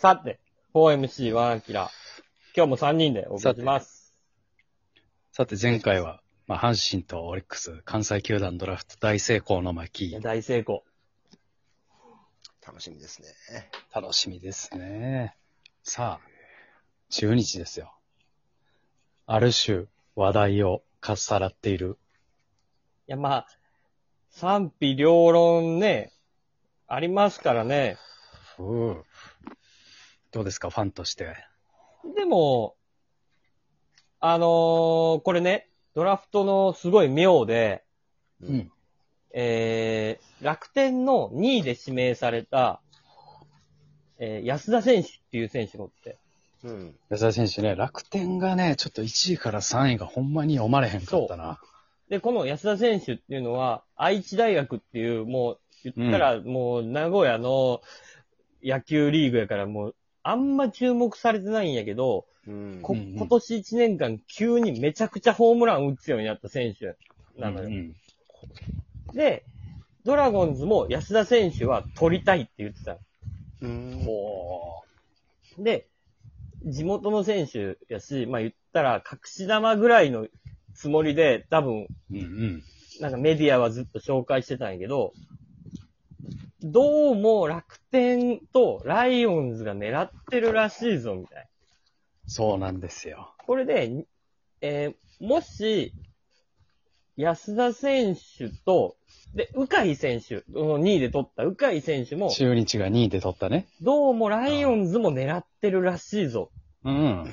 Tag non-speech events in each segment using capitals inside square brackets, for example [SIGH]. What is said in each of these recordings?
さて、4MC1 アキラ。今日も3人でお送りします。さて前回は、まあ、阪神とオリックス、関西球団ドラフト大成功のい巻や、大成功。楽しみですね。楽しみですね。さあ、中日ですよ。ある種、話題をかっさらっている。いや、まあ、賛否両論ね、ありますからね。ふうどうですか、ファンとして。でも、あのーこれね、ドラフトのすごい妙で、う。ん。えー、楽天の2位で指名された、えー安田選手っていう選手がおって、うん。安田選手ね、楽天がね、ちょっと1位から3位がほんまに読まれへんかったな。で、この安田選手っていうのは、愛知大学っていう、もう、言ったら、もう、名古屋の野球リーグやから、もう、あんま注目されてないんやけど、うん。こうんうん今年1年間急にめちゃくちゃホームラン打つようになった選手なのよ。うんうんで、ドラゴンズも安田選手は取りたいって言ってたうん。で、地元の選手やし、まあ言ったら隠し玉ぐらいのつもりで多分う。うんうん。なんかメディアはずっと紹介してたんやけど、どうも楽天とライオンズが狙ってるらしいぞ、みたいな。そうなんですよ。これで、えーもし、安田選手と、で、鵜飼選手、2位で取った鵜飼選手も、中日が2位で取ったね。どうもライオンズも狙ってるらしいぞうん。っ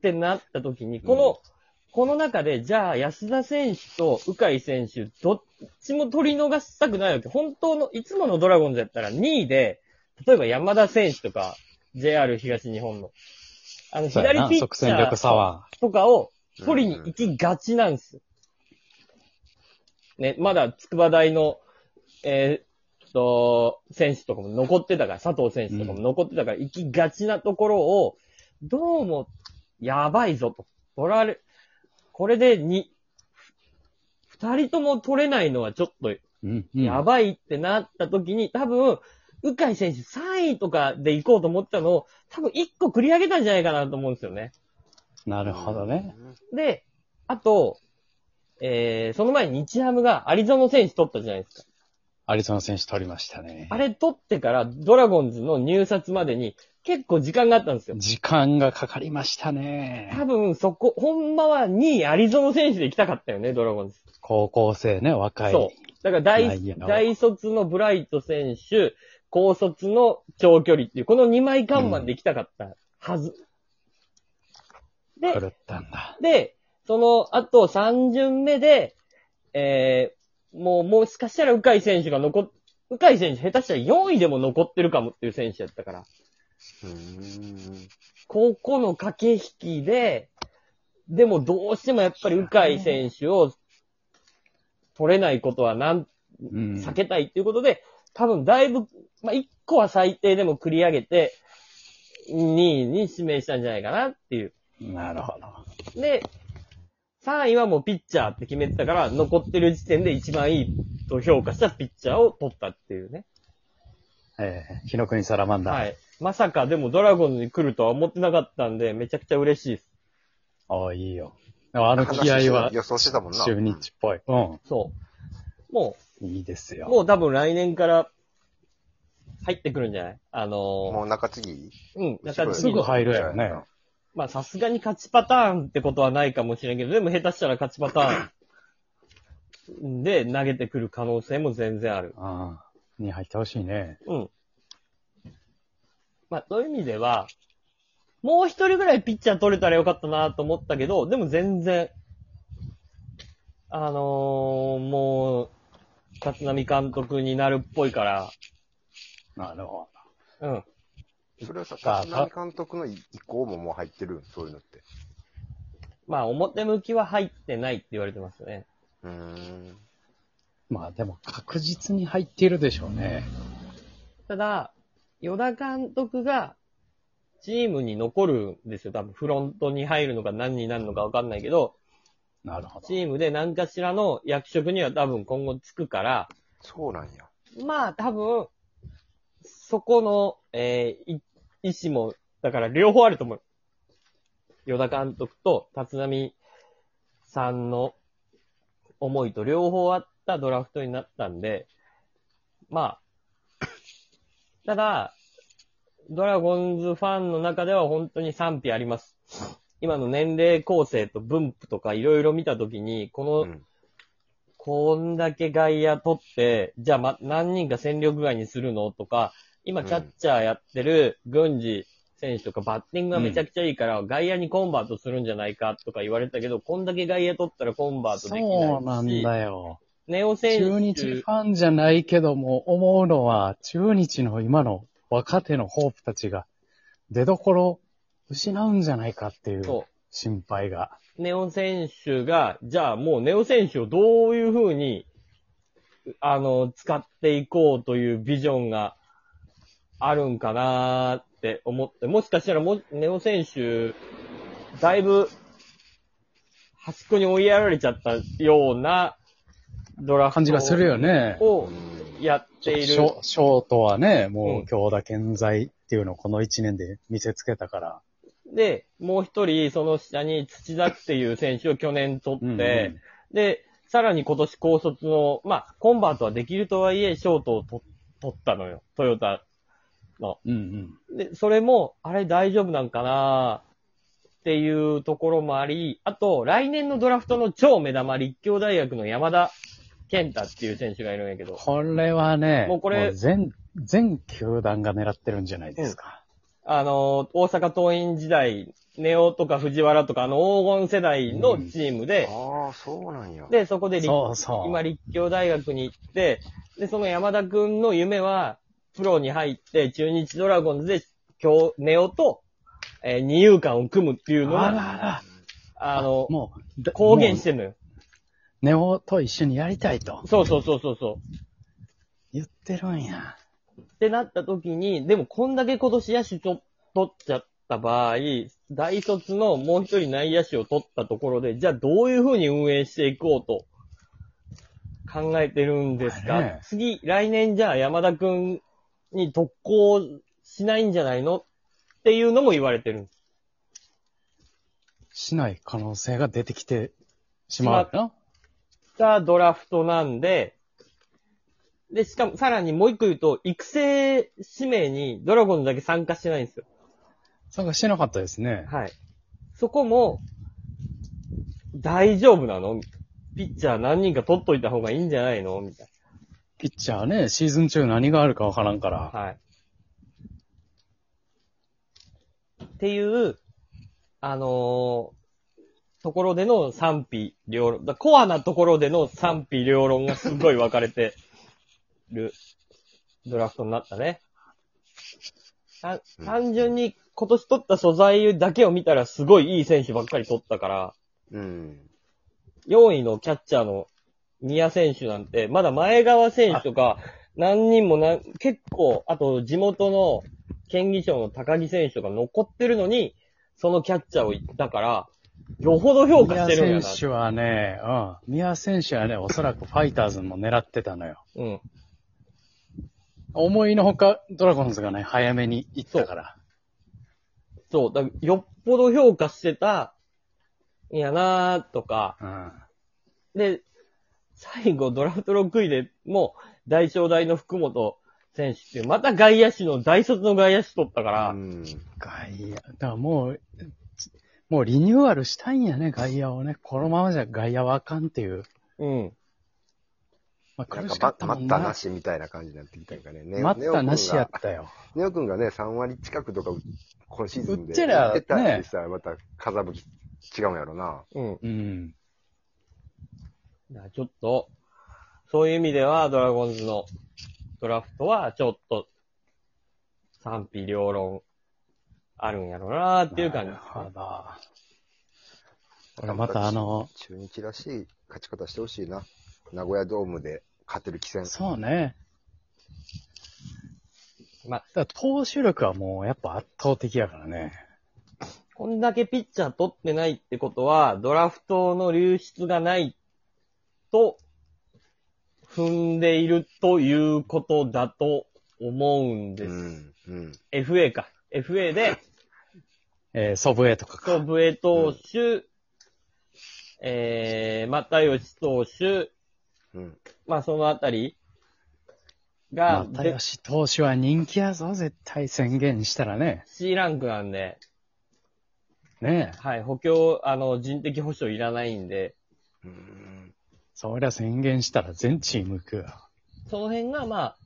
てなった時に、この、この中で、じゃあ安田選手と鵜飼選手、どっちも取り逃したくないわけ。本当の、いつものドラゴンズやったら2位で、例えば山田選手とか、JR 東日本の、あの、左ピッチャー。とかを取りに行きがちなんです。ね、まだ筑波大の、えーっと、選手とかも残ってたから、佐藤選手とかも残ってたから、行きがちなところを、どうも、やばいぞと。取られ、これでに、二人とも取れないのはちょっとうん、うん。やばいってなった時に、多分、鵜飼選手3位とかで行こうと思ったのを、多分1個繰り上げたんじゃないかなと思うんですよね。なるほどね。。で、あと、えー、その前に日ハムがアリゾナ選手取ったじゃないですか。アリゾナ選手取りましたね。あれ取ってからドラゴンズの入札までに結構時間があったんですよ。時間がかかりましたね。多分そこ、ほんまは2位アリゾナ選手で行きたかったよね、ドラゴンズ。高校生ね、若い。そう。だから大内野の大卒のブライト選手、高卒の長距離っていう、この2枚看板で行きたかったはず。で、狂ったんだ。で、その後3巡目で、えー、もう、もしかしたら鵜飼選手が残っ、鵜飼選手下手したら4位でも残ってるかもっていう選手やったから、うん。ここの駆け引きで、でもどうしてもやっぱり鵜飼選手を取れないことはなん。避けたいっていうことで、多分だいぶ、まあ、1個は最低でも繰り上げて、2位に指名したんじゃないかなっていう。なるほど。で、3位はもうピッチャーって決めてたから、残ってる時点で一番いいと評価したピッチャーを取ったっていうね。えー、日の国サラマンダー。はい。まさかでもドラゴンズに来るとは思ってなかったんで、めちゃくちゃ嬉しいです。ああ、いいよ。あの気合は予想してたもんな。中日っぽい。うそう。もん。いいですう、よ。もう多分来年から入ってくるんじゃない？あのもう中継ぎ？ー、うん、後ろにすぐ入るやろね。まあさすがに勝ちパターンってことはないかもしれんけど、でも下手したら勝ちパターンで投げてくる可能性も全然ある。ああ。に入ってほしいね。うん。まあ、そういう意味では、もう一人ぐらいピッチャー取れたらよかったなと思ったけど、でも全然、あのー、もう、立浪監督になるっぽいから、なるほうん。それはさ、立浪監督の意向ももう入ってるそういうのって。まあ、表向きは入ってないって言われてますね。うーん。ど。まあでも確実に入っているでしょうね。ただ、与田監督が、チームに残るんですよ。多分、フロントに入るのか何になるのかわかんないけど、なるほどチ。ームで何かしらの役職には多分今後つくから、そうなんや。まあ多分、そこの、えーい意思も、だから両方あると思う。与田監督と立浪さんの思いと両方あったドラフトになったんで、まあ、ただ、ドラゴンズファンの中では本当に賛否あります。今の年齢構成と分布とかいろいろ見たときに、この、うんこんだけ外野取って、じゃあま、何人か戦力外にするのとか、今キャッチャーやってる軍事選手とかバッティングがめちゃくちゃいいから、外野にコンバートするんじゃないかとか言われたけど、こんだけ外野取ったらコンバートできないし。そうなんだよ。ネオ選手。中日ファンじゃないけども、思うのは、中日の今の若手のホープたちが、出所失うんじゃないかっていうそ心配が。う。ネオ選手が、じゃあもうネオ選手をどういう風に、あの、使っていこうというビジョンがあるんかなーって思って、もしかしたらも、ネオ選手、だいぶ、端っこに追いやられちゃったようなドラフト感じがするよね。をうんやっている。ショショートはね、もううん強打健在っていうのをこの1年で見せつけたから。で、もう一人、その下に土田っていう選手を去年取って、うんうんで、さらに今年高卒の、まあ、コンバートはできるとはいえ、ショートをと取ったのよ。トヨタの。うんうん。で、それも、あれ大丈夫なんかなっていうところもあり、あと、来年のドラフトの超目玉、立教大学の山田健太っていう選手がいるんやけど、これはね、もうこれ全、全球団が狙ってるんじゃないですか。あの、大阪桐蔭時代、ネオとか藤原とか、あの黄金世代のチームで、ああ、そうなんや。で、そこで立そうそう。今立教大学に行って、で、その山田くんの夢は、プロに入って、中日ドラゴンズで、今日、ネオと、えー二遊間を組むっていうのが、あら。あの、もう、だ公言しもてんのよ。うネオと一緒にやりたいとそうそうそうそうそう。言ってるんや。ってなった時に、でもこんだけ今年野手と取っちゃった場合、大卒のもう一人内野手を取ったところで、じゃあどういう風に運営していこうと考えてるんですか、次、来年じゃあ山田くんに特攻しないんじゃないのっていうのも言われてるんです。しない可能性が出てきてしまうな。がドラフトなんで、で、しかもさらにもう一個言うと、育成指名にドラゴンズだけ参加してないんですよ。参加してなかったですね。はい。そこも、大丈夫なの？ピッチャー何人か取っといた方がいいんじゃないの？みたいピッチャーね、シーズン中何があるかわからんから。な。はい。っていう、あのーところでの賛否両論。だコアなところでの賛否両論がすごい分かれて [LAUGHS] るドラフトになったね。た単純に今年取った素材だけを見たらすごいいい選手ばっかり取ったから、うん。4位のキャッチャーの宮選手なんて、まだ前川選手とか、何人もな、結構、あと地元の県議賞の高木選手とか残ってるのに、そのキャッチャーを言ったから、よほど評価してるんや宮選手はね、うん。宮選手はね、おそらくファイターズも狙ってたのよ。な。うん。思いのほか、ドラゴンズがね、早めに行ったから。そう、だよっぽど評価してた、んやなーとか、うん。で、最後ドラフト6位でもう大正大の福本選手っていう、また外野手の大卒の外野手取ったから、うん。外野、だからもう、もうリニューアルしたいんやね、外野をね。このままじゃ外野はあかんっていう。うん。まあ、苦しかか、ったもんなま待ったな。しみたいな感じになってきたんかね。ネオ待ったなしやっ。たよ。ネオ君がね、3割近くとか、今シーズンで。うっちゃら言ってたりしたら、また、風向き違うんやろな。うん。うん。だからちょっと、そういう意味では、ドラゴンズのドラフトは、ちょっと、賛否両論、あるんやろうなっていう感じなる。ほど。俺またあの、中日らしい勝ち方してほしいな。名古屋ドームで勝てる気戦。そうね。まあだから投手力はもうやっぱ圧倒的やからね。こんだけピッチャー取ってないってことは、ドラフトの流出がないと、踏んでいるということだと思うんです。うん。うん。FA か。FA で、[LAUGHS] えー、祖父江とかか。ソブエ投手、えー、又吉投手、うん。まあそのあたりが、で又吉投手は人気やぞ、絶対宣言したらね。C ランクなんで、ねえ。はい、補強、あの、人的保障いらないんで、うん。そりゃ宣言したら全チーム行くよ。その辺が、まあ、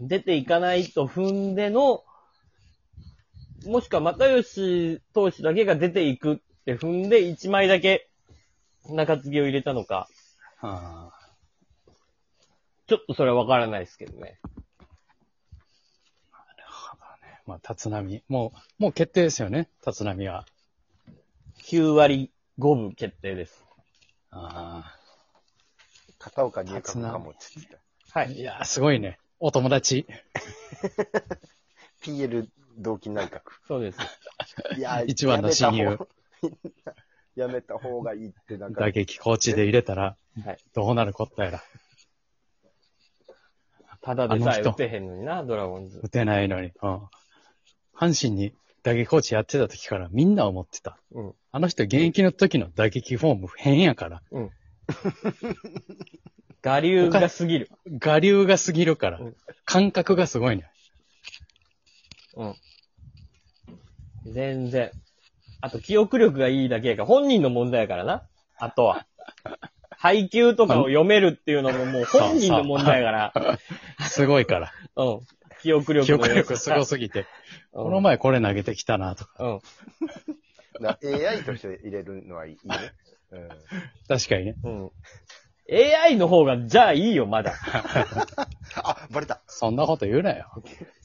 出ていかないと踏んでの、もしくは又吉投手だけが出ていくって踏んで、1枚だけ中継ぎを入れたのか、あちょっとそれはわからないですけどね。まあ、立浪。もう、もう決定ですよね、立浪は。9割5分決定です。あ片岡入閣かもって言ってた。はい。あいやー、すごいね。お友達。PL 同期内閣。そうです。いや、一番の親友やめた方。やめた方がいいって、なんか打、撃コーチで入れたら、はい。どうなるこったやら。ただでさえ打てへんのにな、ドラゴンズ。打てないのに。うん。阪神に打撃コーチやってた時からみんな思ってた。うん。あの人現役の時の打撃フォーム変やから。[LAUGHS] 我流が過ぎる。我流が過ぎるからうん。感覚がすごいね。うん。全然。あと、記憶力がいいだけやから、本人の問題やからな。あとは。[LAUGHS] 配球とかを読めるっていうのももう本人の問題やから。[LAUGHS] すごいから。うん。記憶力記憶力すごすぎて。うんこの前これ投げてきたなとか。うん。[LAUGHS] な AI として入れるのはいいね。うん。確かにね。うん。AI の方が、じゃあいいよ、まだ。[LAUGHS] あ、バレた。そんなこと言うなよ。[LAUGHS]